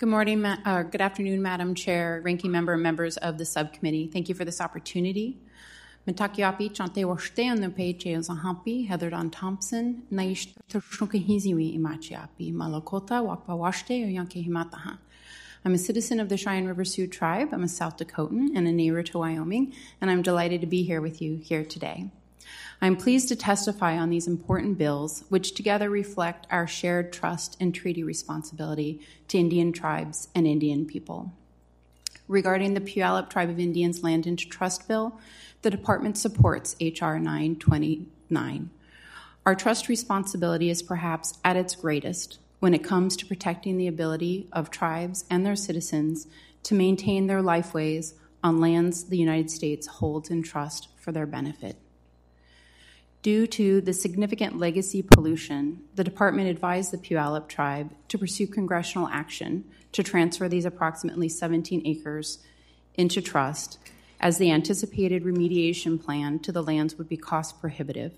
Good morning, ma- uh, good afternoon, Madam Chair, Ranking Member, and members of the subcommittee. Thank you for this opportunity. Mitakiapi chante washte on the page zahampi Heather Dawn Thompson naish hiziwi imachiapi malakota wakpa washte yanke himataha. I'm a citizen of the Cheyenne River Sioux tribe. I'm a South Dakotan and a neighbor to Wyoming, and I'm delighted to be here with you here today. I'm pleased to testify on these important bills, which together reflect our shared trust and treaty responsibility to Indian tribes and Indian people. Regarding the Puyallup Tribe of Indians Land into Trust Bill, the Department supports H.R. 929. Our trust responsibility is perhaps at its greatest when it comes to protecting the ability of tribes and their citizens to maintain their lifeways on lands the United States holds in trust for their benefit. Due to the significant legacy pollution, the department advised the Puyallup tribe to pursue congressional action to transfer these approximately 17 acres into trust, as the anticipated remediation plan to the lands would be cost prohibitive.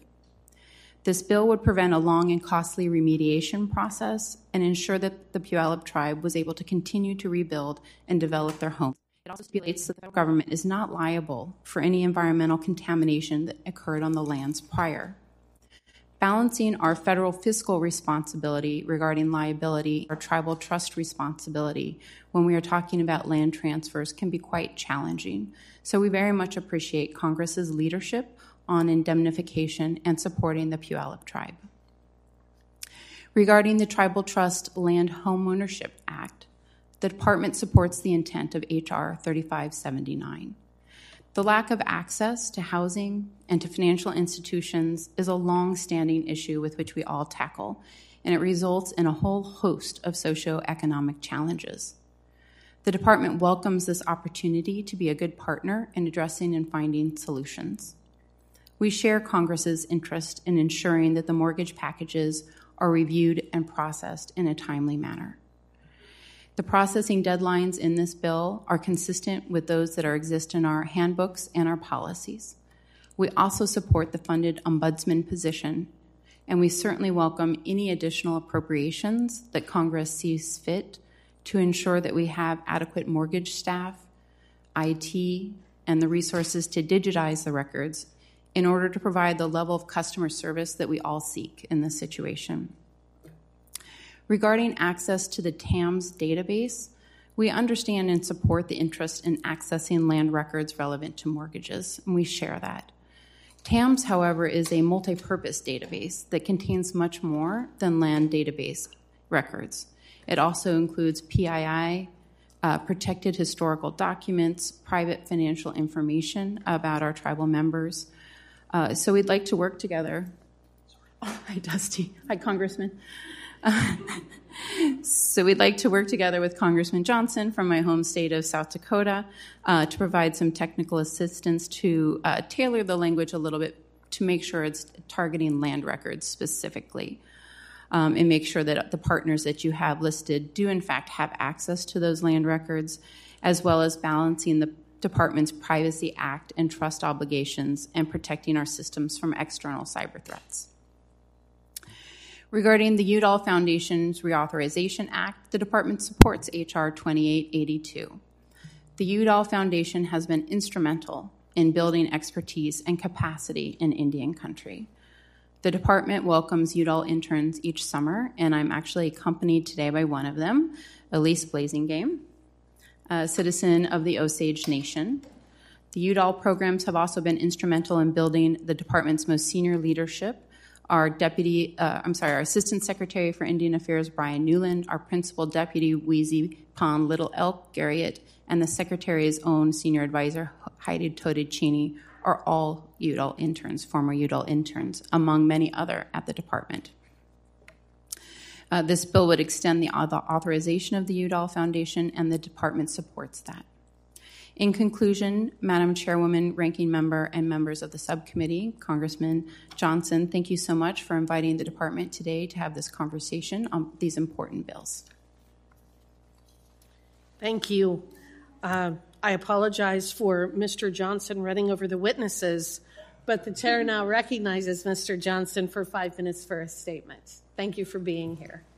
This bill would prevent a long and costly remediation process and ensure that the Puyallup tribe was able to continue to rebuild and develop their homes. Also stipulates that the federal government is not liable for any environmental contamination that occurred on the lands prior. Balancing our federal fiscal responsibility regarding liability or tribal trust responsibility when we are talking about land transfers can be quite challenging. So we very much appreciate Congress's leadership on indemnification and supporting the Puyallup tribe. Regarding the Tribal Trust Land Homeownership Act, the department supports the intent of H.R. 3579. The lack of access to housing and to financial institutions is a long standing issue with which we all tackle, and it results in a whole host of socioeconomic challenges. The department welcomes this opportunity to be a good partner in addressing and finding solutions. We share Congress's interest in ensuring that the mortgage packages are reviewed and processed in a timely manner. The processing deadlines in this bill are consistent with those that are exist in our handbooks and our policies. We also support the funded ombudsman position, and we certainly welcome any additional appropriations that Congress sees fit to ensure that we have adequate mortgage staff, IT, and the resources to digitize the records in order to provide the level of customer service that we all seek in this situation. Regarding access to the TAMS database, we understand and support the interest in accessing land records relevant to mortgages, and we share that. TAMS, however, is a multi purpose database that contains much more than land database records. It also includes PII, uh, protected historical documents, private financial information about our tribal members. Uh, so we'd like to work together. Oh, hi, Dusty. Hi, Congressman. So we'd like to work together with Congressman Johnson from my home state of South Dakota uh, to provide some technical assistance to uh, tailor the language a little bit to make sure it's targeting land records specifically. Um, and make sure that the partners that you have listed do, in fact, have access to those land records, as well as balancing the department's Privacy Act and trust obligations and protecting our systems from external cyber threats. Regarding the Udall Foundation's Reauthorization Act, the department supports H.R. 2882. The Udall Foundation has been instrumental in building expertise and capacity in Indian country. The department welcomes Udall interns each summer, and I'm actually accompanied today by one of them, Elise Blazingame, a citizen of the Osage Nation. The Udall programs have also been instrumental in building the department's most senior leadership our deputy, uh, I'm sorry, our assistant secretary for Indian Affairs, Bryan Newland, our principal deputy, Wheezy Pond Little Elk Garriott, and the secretary's own senior advisor, Heidi Todacheene, are all Udall interns, former Udall interns, among many other at the department. Uh, this bill would extend the authorization of the Udall Foundation, and the department supports that. In conclusion, Madam Chairwoman, Ranking Member, and members of the subcommittee, Congressman Johnson, thank you so much for inviting the department today to have this conversation on these important bills. Thank you. Uh, I apologize for Mr. Johnson running over the witnesses, but the chair now recognizes Mr. Johnson for five minutes for a statement. Thank you for being here.